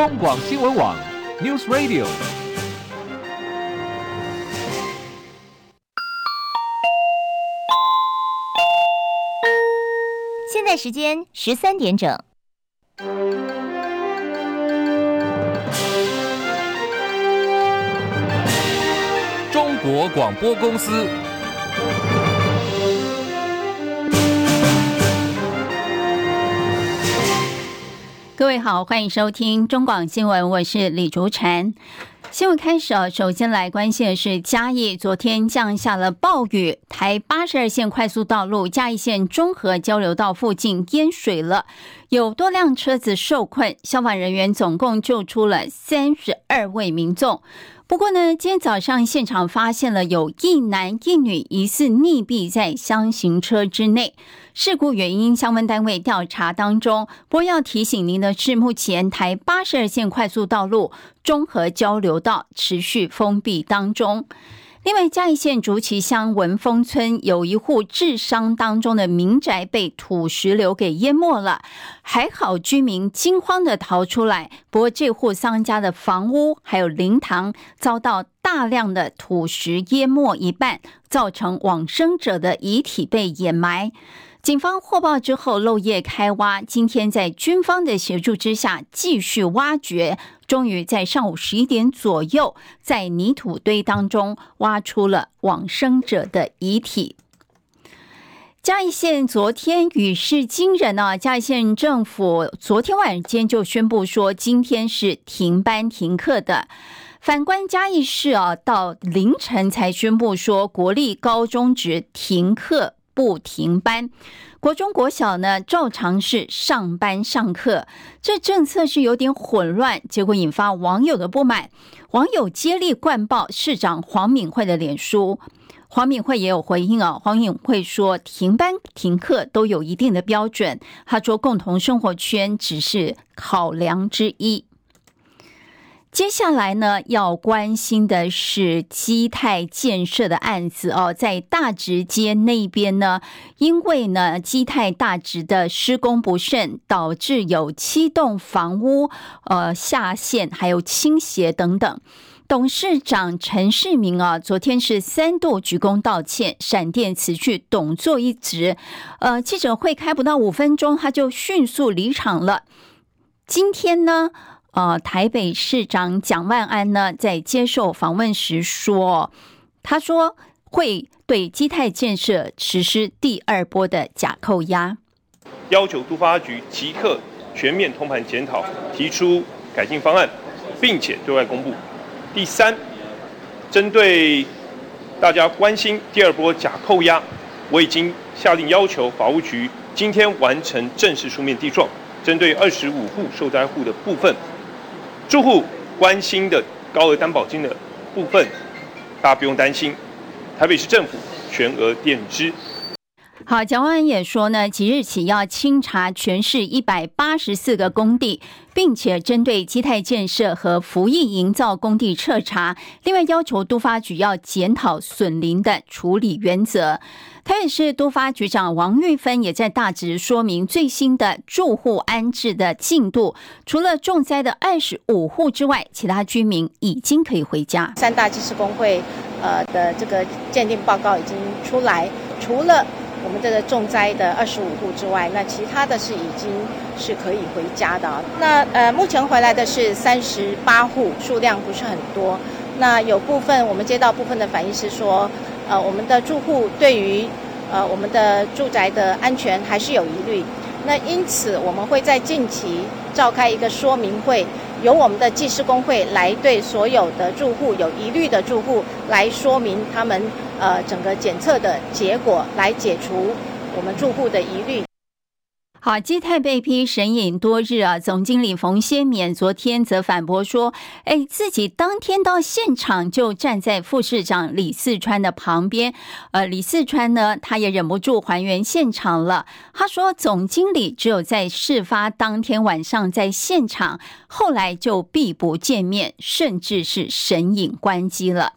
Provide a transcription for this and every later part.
中广新闻网 News Radio。现在时间十三点整。中国广播公司。各位好，欢迎收听中广新闻，我是李竹晨。新闻开始啊，首先来关心的是嘉义昨天降下了暴雨，台八十二线快速道路嘉义县中和交流道附近淹水了，有多辆车子受困，消防人员总共救出了三十二位民众。不过呢，今天早上现场发现了有一男一女疑似溺毙在箱型车之内，事故原因相关单位调查当中。不过要提醒您的是，目前台八十二线快速道路中和交流道持续封闭当中。另外，嘉义县竹崎乡文峰村有一户治商当中的民宅被土石流给淹没了，还好居民惊慌地逃出来。不过，这户商家的房屋还有灵堂遭到大量的土石淹没一半，造成往生者的遗体被掩埋。警方获报之后，漏夜开挖。今天在军方的协助之下，继续挖掘，终于在上午十一点左右，在泥土堆当中挖出了往生者的遗体。嘉义县昨天雨势惊人啊！嘉义县政府昨天晚间就宣布说，今天是停班停课的。反观嘉义市啊，到凌晨才宣布说，国立高中职停课。不停班，国中国小呢照常是上班上课，这政策是有点混乱，结果引发网友的不满，网友接力灌爆市长黄敏惠的脸书，黄敏惠也有回应啊，黄敏惠说停班停课都有一定的标准，他说共同生活圈只是考量之一。接下来呢，要关心的是基泰建设的案子哦，在大直街那边呢，因为呢基泰大直的施工不慎，导致有七栋房屋呃下陷，还有倾斜等等。董事长陈世明啊，昨天是三度鞠躬道歉，闪电辞去董座一职。呃，记者会开不到五分钟，他就迅速离场了。今天呢？呃，台北市长蒋万安呢，在接受访问时说，他说会对基泰建设实施第二波的假扣押，要求都发局即刻全面通盘检讨，提出改进方案，并且对外公布。第三，针对大家关心第二波假扣押，我已经下令要求法务局今天完成正式书面地状，针对二十五户受灾户的部分。住户关心的高额担保金的部分，大家不用担心，台北市政府全额垫支。好，蒋万安也说呢，即日起要清查全市一百八十四个工地，并且针对基泰建设和福义营造工地彻查，另外要求都发局要检讨损林的处理原则。台北市都发局长王玉芬也在大直说明最新的住户安置的进度，除了重灾的二十五户之外，其他居民已经可以回家。三大技师工会呃的这个鉴定报告已经出来，除了我们这个重灾的二十五户之外，那其他的是已经是可以回家的。那呃目前回来的是三十八户，数量不是很多。那有部分我们接到部分的反应是说。呃，我们的住户对于呃我们的住宅的安全还是有疑虑，那因此我们会在近期召开一个说明会，由我们的技师工会来对所有的住户有疑虑的住户来说明他们呃整个检测的结果，来解除我们住户的疑虑。好，基泰被批神隐多日啊，总经理冯先勉昨天则反驳说：“哎，自己当天到现场就站在副市长李四川的旁边。呃，李四川呢，他也忍不住还原现场了。他说，总经理只有在事发当天晚上在现场，后来就避不见面，甚至是神隐关机了。”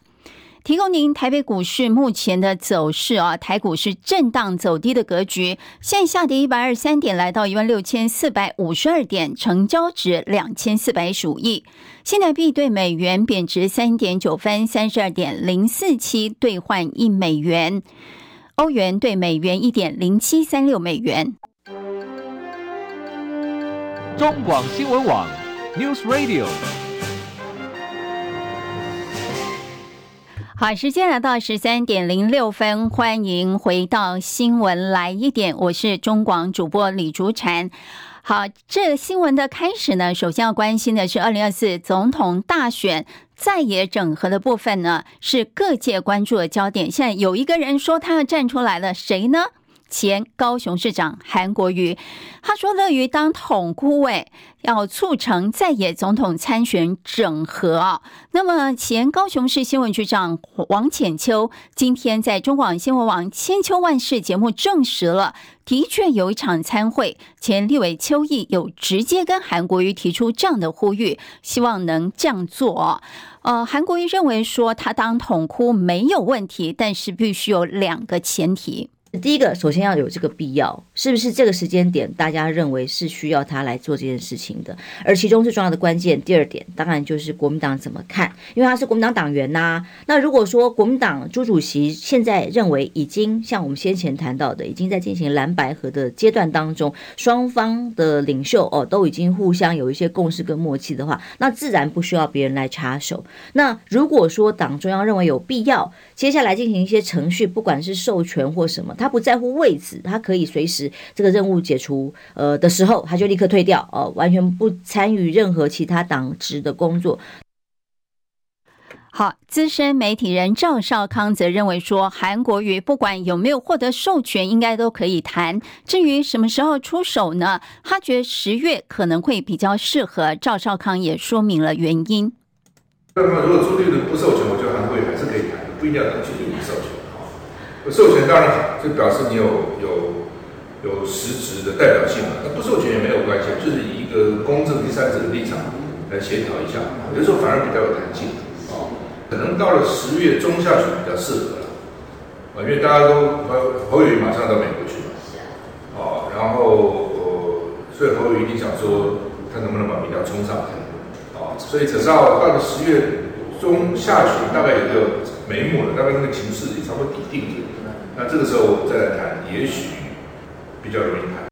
提供您台北股市目前的走势啊，台股是震荡走低的格局，现下跌一百二十三点，来到一万六千四百五十二点，成交值两千四百一十五亿。新台币对美元贬值三点九分，三十二点零四七兑换一美元。欧元对美元一点零七三六美元。中广新闻网 News Radio。好，时间来到十三点零六分，欢迎回到新闻来一点，我是中广主播李竹婵。好，这新闻的开始呢，首先要关心的是二零二四总统大选在野整合的部分呢，是各界关注的焦点。现在有一个人说他要站出来了，谁呢？前高雄市长韩国瑜，他说乐于当统哭，诶，要促成在野总统参选整合。那么前高雄市新闻局长王浅秋今天在中广新闻网《千秋万世》节目证实了，的确有一场参会，前立委邱毅有直接跟韩国瑜提出这样的呼吁，希望能这样做。呃，韩国瑜认为说他当统哭没有问题，但是必须有两个前提。第一个，首先要有这个必要，是不是这个时间点大家认为是需要他来做这件事情的？而其中最重要的关键，第二点当然就是国民党怎么看，因为他是国民党党员呐、那如果说国民党朱主席现在认为已经像我们先前谈到的，已经在进行蓝白合的阶段当中，双方的领袖哦都已经互相有一些共识跟默契的话，那自然不需要别人来插手。那如果说党中央认为有必要，接下来进行一些程序，不管是授权或什么，他不在乎位置，他可以随时这个任务解除，呃的时候，他就立刻退掉，哦，完全不参与任何其他党职的工作。好，资深媒体人赵少康则认为说，韩国瑜不管有没有获得授权，应该都可以谈。至于什么时候出手呢？他觉得十月可能会比较适合。赵少康也说明了原因。那么，如果朱立伦不授权，我觉得韩国瑜还是可以谈的，不一定要等朱立伦授权。授权当然好，就表示你有有有实质的代表性嘛。那不授权也没有关系，就是以一个公正第三者的立场来协调一下。有时候反而比较有弹性啊。可能到了十月中下旬比较适合了啊，因为大家都侯侯友宜马上到美国去嘛，啊，然后呃，所以侯友宜一定想说他能不能把民调冲上来啊。所以等到到了十月中下旬，大概有个眉目了，大概那个情势也差不多底定了。那这个时候再来谈，也许比较容易谈。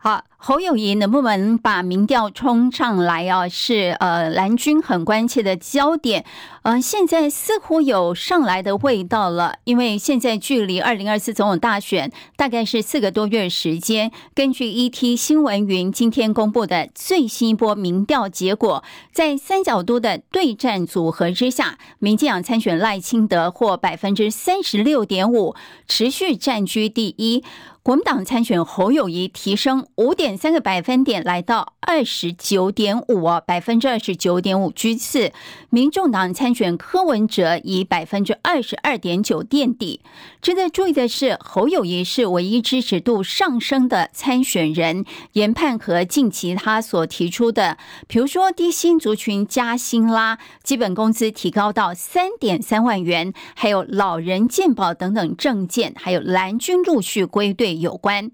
好，侯友谊能不能把民调冲上来啊？是呃蓝军很关切的焦点。呃，现在似乎有上来的味道了，因为现在距离二零二四总统大选大概是四个多月时间。根据 ET 新闻云今天公布的最新一波民调结果，在三角都的对战组合之下，民进党参选赖清德获百分之三十六点五，持续占据第一。国民党参选侯友谊提升五点三个百分点，来到二十九点五哦，百分之二十九点五居次。民众党参选柯文哲以百分之二十二点九垫底。值得注意的是，侯友谊是唯一支持度上升的参选人。研判和近期他所提出的，比如说低薪族群加薪啦，基本工资提高到三点三万元，还有老人健保等等政见，还有蓝军陆续归队。有关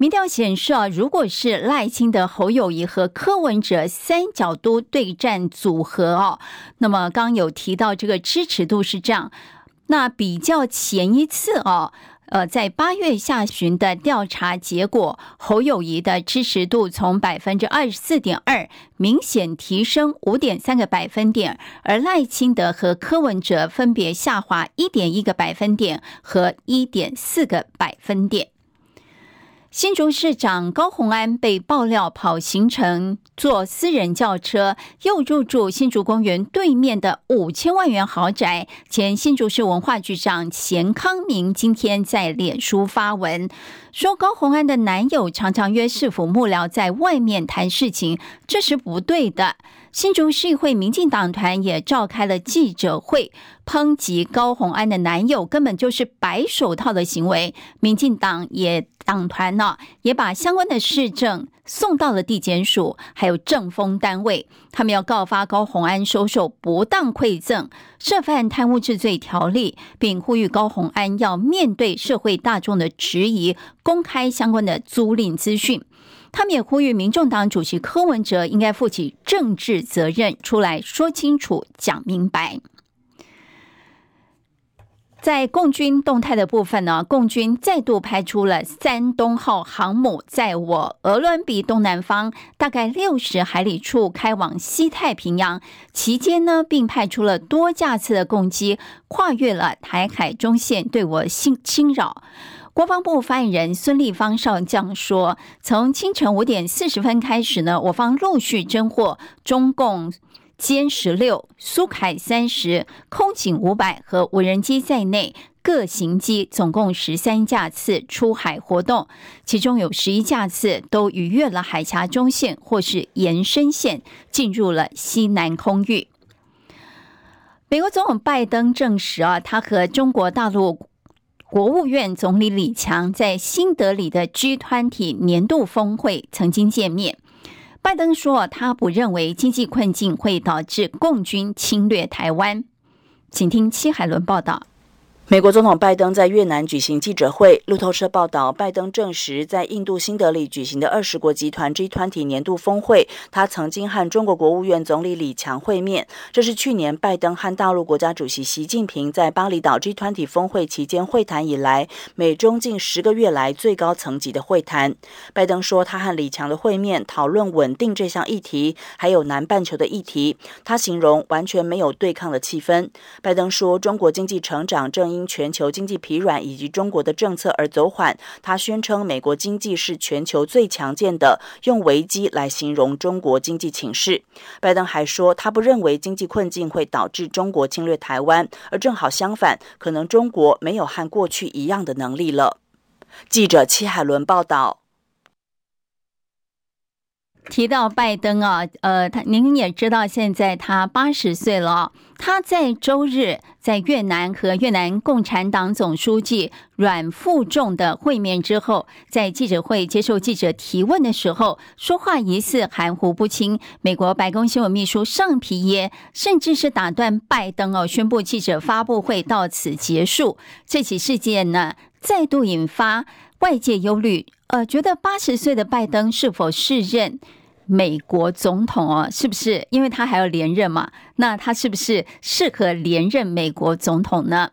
民调显示啊，如果是赖清德、侯友谊和柯文哲三角都对战组合哦，那么刚有提到这个支持度是这样，那比较前一次哦，呃，在八月下旬的调查结果，侯友谊的支持度从百分之二十四点二明显提升五点三个百分点，而赖清德和柯文哲分别下滑一点一个百分点和一点四个百分点。新竹市长高虹安被爆料跑行程，坐私人轿车，又入住新竹公园对面的五千万元豪宅。前新竹市文化局长钱康明今天在脸书发文说，高虹安的男友常常约市府幕僚在外面谈事情，这是不对的。新竹市议会民进党团也召开了记者会，抨击高虹安的男友根本就是白手套的行为。民进党也党团呢，也把相关的市政送到了地检署，还有政风单位，他们要告发高虹安收受不当馈赠，涉犯贪污治罪条例，并呼吁高虹安要面对社会大众的质疑，公开相关的租赁资讯。他们也呼吁民众党主席柯文哲应该负起政治责任，出来说清楚、讲明白。在共军动态的部分呢，共军再度派出了山东号航母，在我俄伦比东南方大概六十海里处开往西太平洋，期间呢，并派出了多架次的共机，跨越了台海中线，对我侵侵扰。国防部发言人孙立方少将说，从清晨五点四十分开始呢，我方陆续侦获中共。歼十六、苏凯三十、空警五百和无人机在内各型机总共十三架次出海活动，其中有十一架次都逾越了海峡中线或是延伸线，进入了西南空域。美国总统拜登证实啊，他和中国大陆国务院总理李强在新德里的 G 团体年度峰会曾经见面。拜登说，他不认为经济困境会导致共军侵略台湾。请听戚海伦报道。美国总统拜登在越南举行记者会。路透社报道，拜登证实，在印度新德里举行的二十国集团 G20 年度峰会，他曾经和中国国务院总理李强会面。这是去年拜登和大陆国家主席习近平在巴厘岛 G20 峰会期间会谈以来，美中近十个月来最高层级的会谈。拜登说，他和李强的会面讨论稳定这项议题，还有南半球的议题。他形容完全没有对抗的气氛。拜登说，中国经济成长正因因全球经济疲软以及中国的政策而走缓。他宣称美国经济是全球最强健的，用危机来形容中国经济情势。拜登还说，他不认为经济困境会导致中国侵略台湾，而正好相反，可能中国没有和过去一样的能力了。记者戚海伦报道。提到拜登啊，呃，他您也知道，现在他八十岁了。他在周日在越南和越南共产党总书记阮富仲的会面之后，在记者会接受记者提问的时候，说话疑似含糊不清。美国白宫新闻秘书尚皮耶甚至是打断拜登哦，宣布记者发布会到此结束。这起事件呢，再度引发外界忧虑，呃，觉得八十岁的拜登是否适任？美国总统哦，是不是？因为他还要连任嘛，那他是不是适合连任美国总统呢？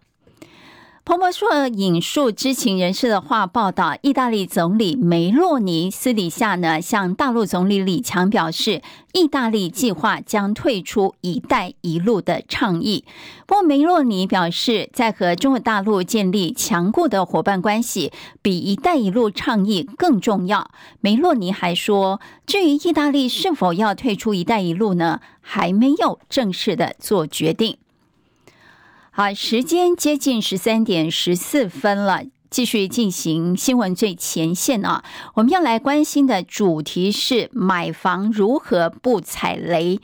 彭博社引述知情人士的话报道，意大利总理梅洛尼私底下呢向大陆总理李强表示，意大利计划将退出“一带一路”的倡议。不过梅洛尼表示，在和中国大陆建立强固的伙伴关系，比“一带一路”倡议更重要。梅洛尼还说，至于意大利是否要退出“一带一路”呢，还没有正式的做决定。好，时间接近十三点十四分了，继续进行新闻最前线啊！我们要来关心的主题是买房如何不踩雷。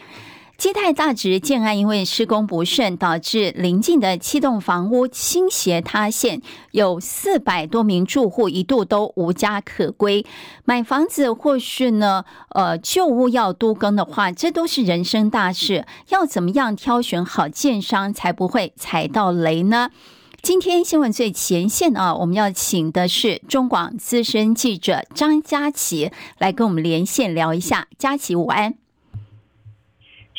基泰大直建案因为施工不慎，导致邻近的七栋房屋倾斜塌陷，有四百多名住户一度都无家可归。买房子或是呢，呃，旧屋要都更的话，这都是人生大事。要怎么样挑选好建商，才不会踩到雷呢？今天新闻最前线啊，我们要请的是中广资深记者张佳琪来跟我们连线聊一下。佳琪午安。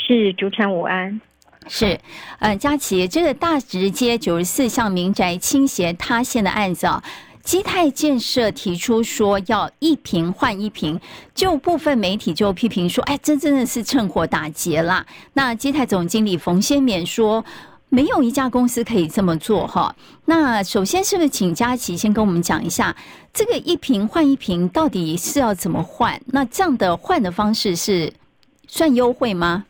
是主持人午安，是，呃，佳琪，这个大直街九十四巷民宅倾斜塌陷的案子啊，基泰建设提出说要一平换一平，就部分媒体就批评说，哎，这真的是趁火打劫啦。那基泰总经理冯先勉说，没有一家公司可以这么做哈。那首先是不是请佳琪先跟我们讲一下，这个一平换一平到底是要怎么换？那这样的换的方式是算优惠吗？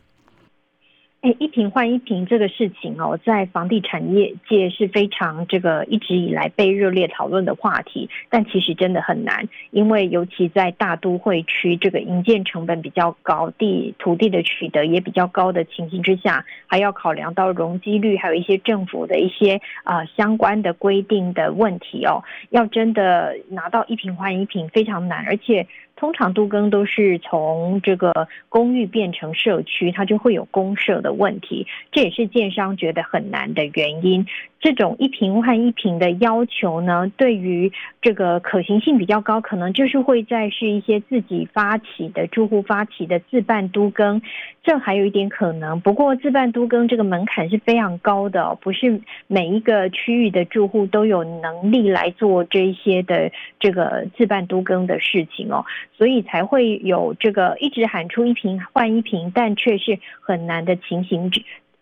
哎，一坪换一坪这个事情哦，在房地产业界是非常这个一直以来被热烈讨论的话题，但其实真的很难，因为尤其在大都会区，这个营建成本比较高，地土地的取得也比较高的情形之下，还要考量到容积率，还有一些政府的一些啊、相关的规定的问题哦，要真的拿到一坪换一坪非常难，而且。通常都更都是从这个公寓变成社区，它就会有公社的问题，这也是建商觉得很难的原因。这种一瓶换一瓶的要求呢，对于这个可行性比较高，可能就是会在是一些自己发起的住户发起的自办都更，这还有一点可能。不过自办都更这个门槛是非常高的，不是每一个区域的住户都有能力来做这些的这个自办都更的事情哦，所以才会有这个一直喊出一瓶换一瓶，但却是很难的情形。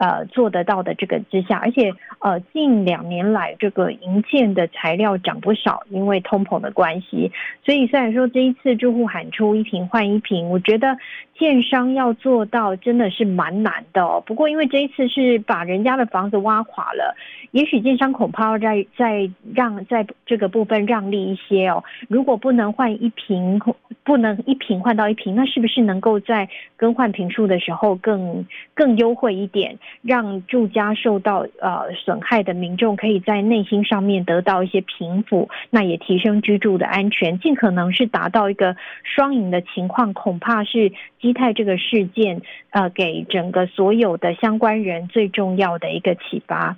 呃，做得到的这个之下，而且呃，近两年来这个银建的材料涨不少，因为通膨的关系，所以虽然说这一次住户喊出一瓶换一瓶，我觉得建商要做到真的是蛮难的哦。不过因为这一次是把人家的房子挖垮了，也许建商恐怕要再再让在这个部分让利一些哦。如果不能换一坪，不能一坪换到一坪，那是不是能够在更换坪数的时候更更优惠一点？让住家受到呃损害的民众可以在内心上面得到一些平抚，那也提升居住的安全，尽可能是达到一个双赢的情况。恐怕是泰这个事件呃给整个所有的相关人最重要的一个启发。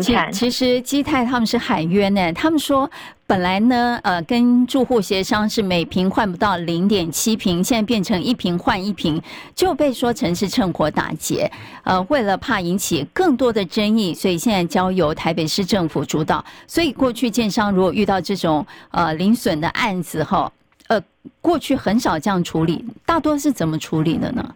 其其实基泰他们是喊冤呢，他们说本来呢，呃，跟住户协商是每平换不到零点七平，现在变成一平换一平，就被说成是趁火打劫。呃，为了怕引起更多的争议，所以现在交由台北市政府主导。所以过去建商如果遇到这种呃零损的案子后，呃，过去很少这样处理，大多是怎么处理的呢？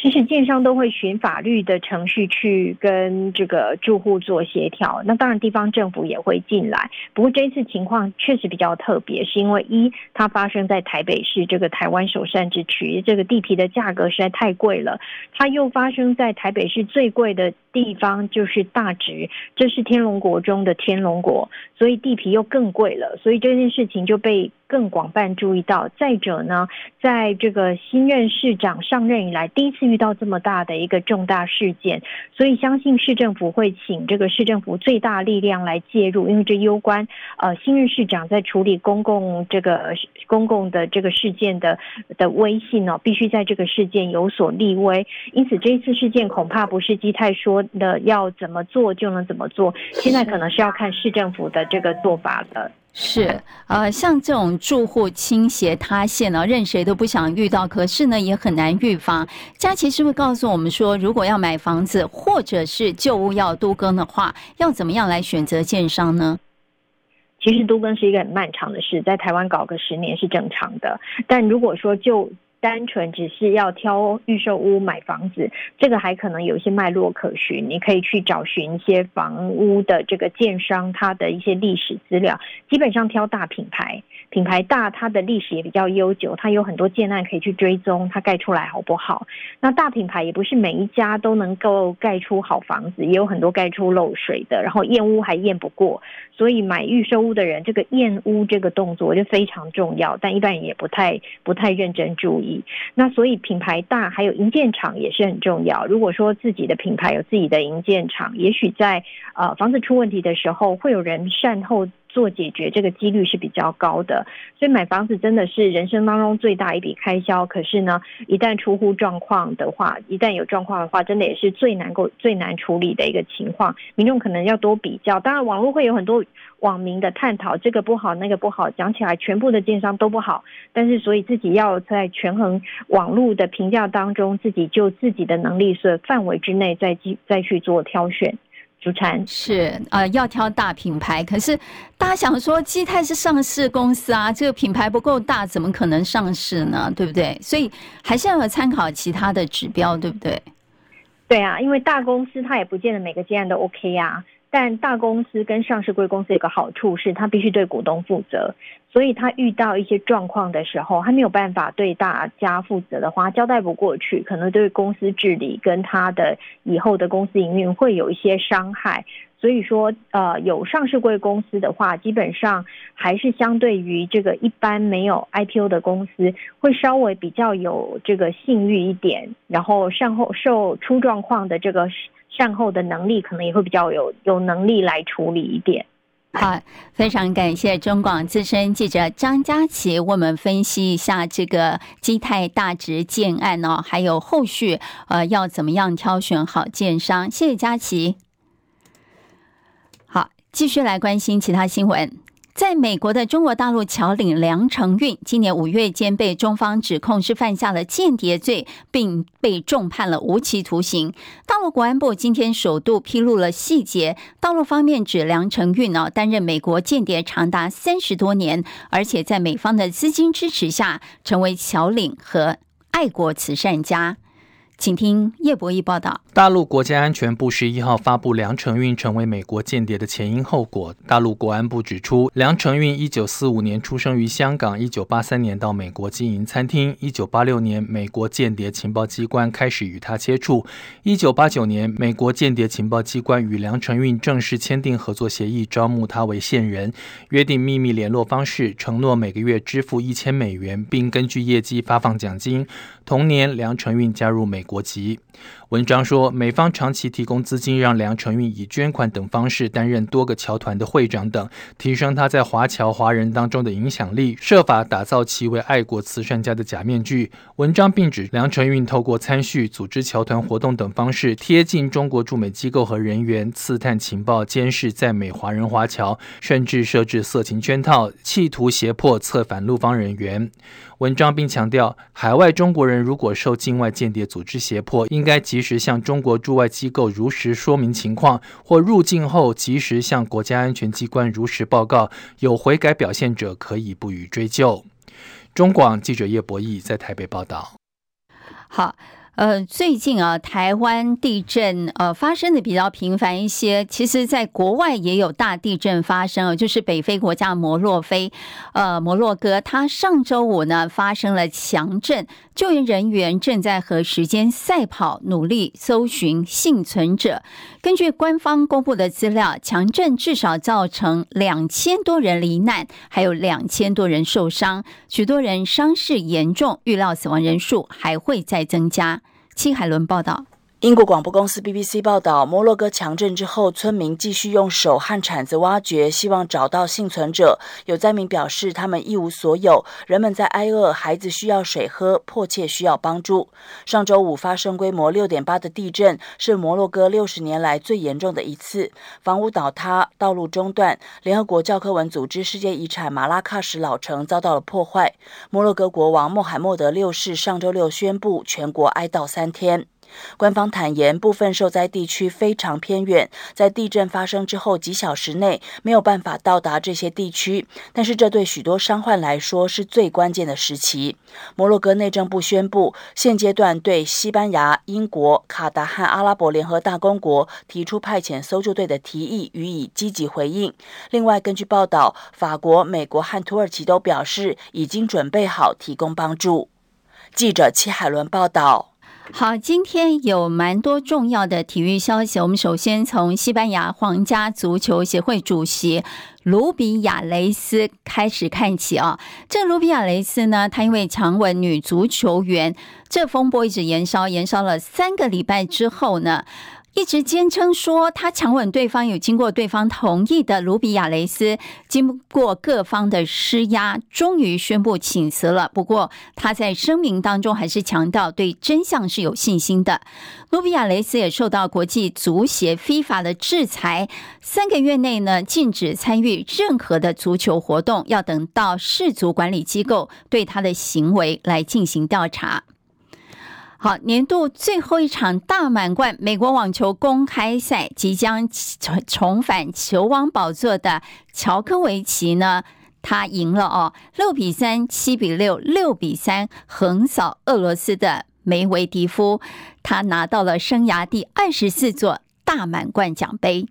其实建商都会循法律的程序去跟这个住户做协调，那当然地方政府也会进来。不过这一次情况确实比较特别，是因为一它发生在台北市这个台湾首善之区，这个地皮的价格实在太贵了；它又发生在台北市最贵的地方，就是大直，这是天龙国中的天龙国，所以地皮又更贵了，所以这件事情就被更广泛注意到。再者呢，在这个新任市长上任以来，第一次遇到这么大的一个重大事件，所以相信市政府会请这个市政府最大力量来介入，因为这攸关呃新任市长在处理公共这个公共的这个事件的的威信哦，必须在这个事件有所立威。因此这一次事件恐怕不是基泰说的要怎么做就能怎么做，现在可能是要看市政府的这个做法的。是，呃，像这种住户倾斜塌陷呢，任谁都不想遇到，可是呢，也很难预防。佳琪是不是告诉我们说，如果要买房子或者是旧屋要都更的话，要怎么样来选择建商呢？其实都更是一个很漫长的事，在台湾搞个十年是正常的。但如果说就单纯只是要挑预售屋买房子，这个还可能有一些脉络可循。你可以去找寻一些房屋的这个建商，他的一些历史资料。基本上挑大品牌，品牌大，它的历史也比较悠久，它有很多建案可以去追踪，它盖出来好不好？那大品牌也不是每一家都能够盖出好房子，也有很多盖出漏水的，然后验屋还验不过。所以买预售屋的人，这个验屋这个动作就非常重要，但一般人也不太不太认真注意。那所以品牌大，还有营建厂也是很重要。如果说自己的品牌有自己的营建厂，也许在呃房子出问题的时候，会有人善后。做解决这个几率是比较高的，所以买房子真的是人生当中最大一笔开销。可是呢，一旦出乎状况的话，一旦有状况的话，真的也是最难够最难处理的一个情况。民众可能要多比较，当然网络会有很多网民的探讨，这个不好，那个不好，讲起来全部的建商都不好。但是所以自己要在权衡网络的评价当中，自己就自己的能力所范围之内再继再去做挑选。主产是呃要挑大品牌，可是大家想说基泰是上市公司啊，这个品牌不够大，怎么可能上市呢？对不对？所以还是要参考其他的指标，对不对？对啊，因为大公司它也不见得每个建案都 OK 啊。但大公司跟上市贵公司有个好处是，它必须对股东负责，所以它遇到一些状况的时候，它没有办法对大家负责的话，交代不过去，可能对公司治理跟它的以后的公司营运会有一些伤害。所以说，呃，有上市贵公司的话，基本上还是相对于这个一般没有 IPO 的公司，会稍微比较有这个信誉一点，然后善后受出状况的这个。善后的能力可能也会比较有有能力来处理一点。好，非常感谢中广资深记者张佳琪为我们分析一下这个基泰大直建案哦，还有后续呃要怎么样挑选好建商。谢谢佳琪。好，继续来关心其他新闻。在美国的中国大陆侨领梁成运，今年五月间被中方指控是犯下了间谍罪，并被重判了无期徒刑。大陆国安部今天首度披露了细节，大陆方面指梁成运呢担任美国间谍长达三十多年，而且在美方的资金支持下，成为侨领和爱国慈善家。请听叶博弈报道。大陆国家安全部十一号发布梁成运成为美国间谍的前因后果。大陆国安部指出，梁成运一九四五年出生于香港，一九八三年到美国经营餐厅，一九八六年美国间谍情报机关开始与他接触，一九八九年美国间谍情报机关与梁成运正式签订合作协议，招募他为线人，约定秘密联络方式，承诺每个月支付一千美元，并根据业绩发放奖金。同年，梁成运加入美国旗。文章说，美方长期提供资金，让梁成运以捐款等方式担任多个侨团的会长等，提升他在华侨华人当中的影响力，设法打造其为爱国慈善家的假面具。文章并指梁成运透过参叙、组织侨团活动等方式，贴近中国驻美机构和人员，刺探情报、监视在美华人华侨，甚至设置色情圈套，企图胁迫策反陆方人员。文章并强调，海外中国人如果受境外间谍组织胁迫，应该及及时向中国驻外机构如实说明情况，或入境后及时向国家安全机关如实报告。有悔改表现者可以不予追究。中广记者叶博弈在台北报道。好。呃，最近啊，台湾地震呃发生的比较频繁一些。其实，在国外也有大地震发生，就是北非国家摩洛非，呃，摩洛哥，它上周五呢发生了强震，救援人员正在和时间赛跑，努力搜寻幸存者。根据官方公布的资料，强震至少造成两千多人罹难，还有两千多人受伤，许多人伤势严重，预料死亡人数还会再增加。戚海伦报道。英国广播公司 BBC 报道，摩洛哥强震之后，村民继续用手和铲子挖掘，希望找到幸存者。有灾民表示，他们一无所有，人们在挨饿，孩子需要水喝，迫切需要帮助。上周五发生规模六点八的地震，是摩洛哥六十年来最严重的一次，房屋倒塌，道路中断，联合国教科文组织世界遗产马拉喀什老城遭到了破坏。摩洛哥国王穆罕默德六世上周六宣布全国哀悼三天。官方坦言，部分受灾地区非常偏远，在地震发生之后几小时内没有办法到达这些地区。但是，这对许多伤患来说是最关键的时期。摩洛哥内政部宣布，现阶段对西班牙、英国、卡达和阿拉伯联合大公国提出派遣搜救队的提议，予以积极回应。另外，根据报道，法国、美国和土耳其都表示已经准备好提供帮助。记者戚海伦报道。好，今天有蛮多重要的体育消息。我们首先从西班牙皇家足球协会主席卢比亚雷斯开始看起啊。这卢比亚雷斯呢，他因为强吻女足球员，这风波一直延烧，延烧了三个礼拜之后呢，一直坚称说他强吻对方有经过对方同意的卢比亚雷斯，经过各方的施压，终于宣布请辞了。不过他在声明当中还是强调对真相是有信心的。卢比亚雷斯也受到国际足协非法的制裁，三个月内呢，禁止参与任何的足球活动，要等到世足管理机构对他的行为来进行调查。好，年度最后一场大满贯美国网球公开赛即将重重返球王宝座的乔科维奇呢，他赢了哦，六比三、七比六、六比三横扫俄罗斯的梅维迪夫，他拿到了生涯第二十四座大满贯奖杯。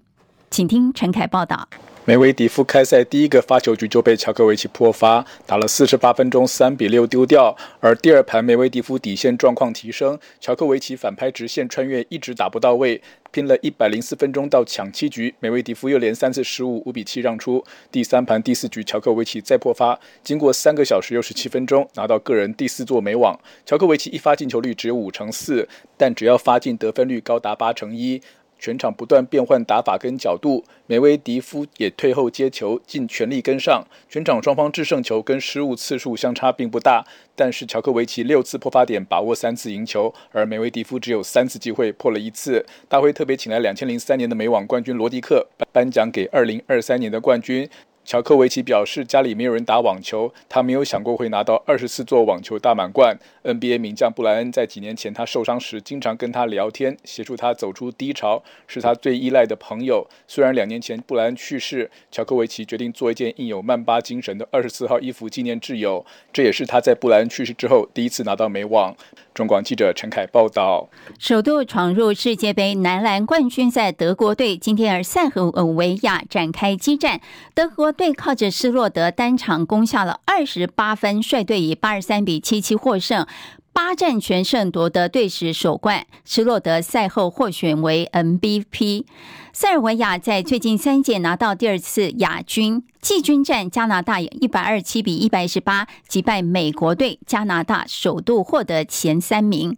请听陈凯报道。梅维迪夫开赛第一个发球局就被乔科维奇破发，打了四十八分钟，三比六丢掉。而第二盘梅维迪夫底线状况提升，乔科维奇反拍直线穿越，一直打不到位，拼了一百零四分钟到抢七局，梅维迪夫又连三次失误，五比七让出。第三盘第四局，乔科维奇再破发，经过三个小时又十七分钟，拿到个人第四座美网。乔科维奇一发进球率只有五成四，但只要发进得分率高达八成一。全场不断变换打法跟角度，梅威迪夫也退后接球，尽全力跟上。全场双方制胜球跟失误次数相差并不大，但是乔克维奇六次破发点把握三次赢球，而梅威迪夫只有三次机会破了一次。大会特别请来两千零三年的美网冠军罗迪克颁奖给二零二三年的冠军。乔科维奇表示，家里没有人打网球，他没有想过会拿到二十四座网球大满贯。NBA 名将布莱恩在几年前他受伤时，经常跟他聊天，协助他走出低潮，是他最依赖的朋友。虽然两年前布莱恩去世，乔科维奇决定做一件印有曼巴精神的二十四号衣服纪念挚友，这也是他在布莱恩去世之后第一次拿到美网。中广记者陈凯报道。首度闯入世界杯男篮冠军赛，德国队今天而塞尔维亚展开激战。德国队靠着施洛德单场攻下了二十八分，率队以八十三比七七获胜，八战全胜夺得队史首冠。施洛德赛后获选为 MVP。塞尔维亚在最近三届拿到第二次亚军，季军战加拿大一百二十七比一百一十八击败美国队，加拿大首度获得前三名。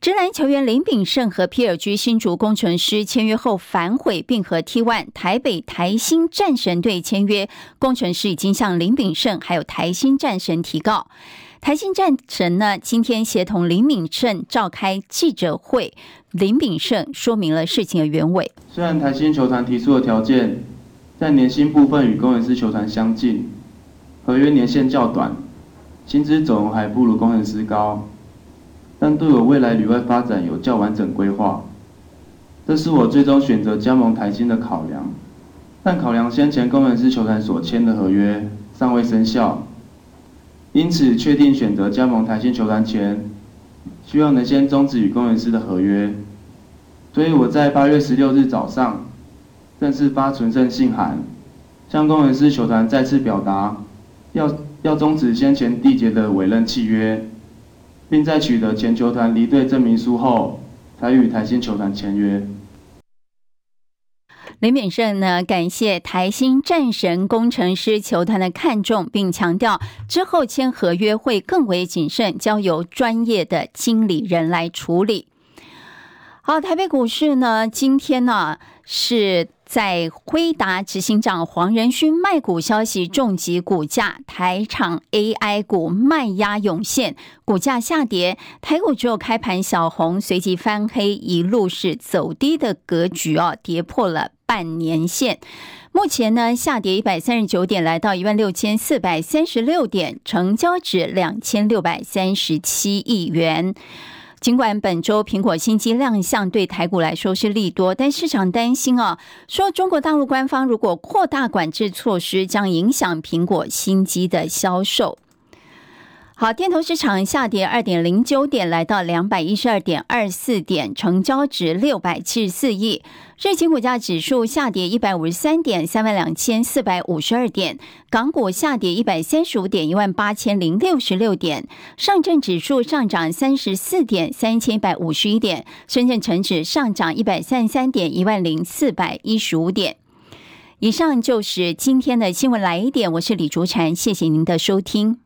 职篮球员林炳胜和皮尔居新竹工程师签约后反悔，并和 T1 台北台新战神队签约。工程师已经向林炳胜还有台新战神提告。台新战神呢，今天协同林敏胜召开记者会。林敏胜说明了事情的原委。虽然台新球团提出的条件在年薪部分与工程师球团相近，合约年限较短，薪资总还不如工程师高，但对我未来旅外发展有较完整规划，这是我最终选择加盟台新的考量。但考量先前工程师球团所签的合约尚未生效，因此确定选择加盟台新球团前。希望能先终止与工程师的合约，所以我在八月十六日早上正式发存证信函，向工程师球团再次表达要要终止先前缔结的委任契约，并在取得前球团离队证明书后，才与台新球团签约。林炳胜呢，感谢台新战神工程师球团的看重，并强调之后签合约会更为谨慎，交由专业的经理人来处理。好，台北股市呢，今天呢是在辉达执行长黄仁勋卖股消息重击股价，台厂 AI 股卖压涌现，股价下跌，台股只有开盘小红，随即翻黑，一路是走低的格局哦，跌破了。半年线，目前呢下跌一百三十九点，来到一万六千四百三十六点，成交值两千六百三十七亿元。尽管本周苹果新机亮相对台股来说是利多，但市场担心啊，说中国大陆官方如果扩大管制措施，将影响苹果新机的销售。好，电投市场下跌二点零九点，来到两百一十二点二四点，成交值六百七十四亿。日经股价指数下跌一百五十三点，三万两千四百五十二点。港股下跌一百三十五点，一万八千零六十六点。上证指数上涨三十四点，三千一百五十一点。深圳成指上涨一百三十三点，一万零四百一十五点。以上就是今天的新闻来一点，我是李竹婵，谢谢您的收听。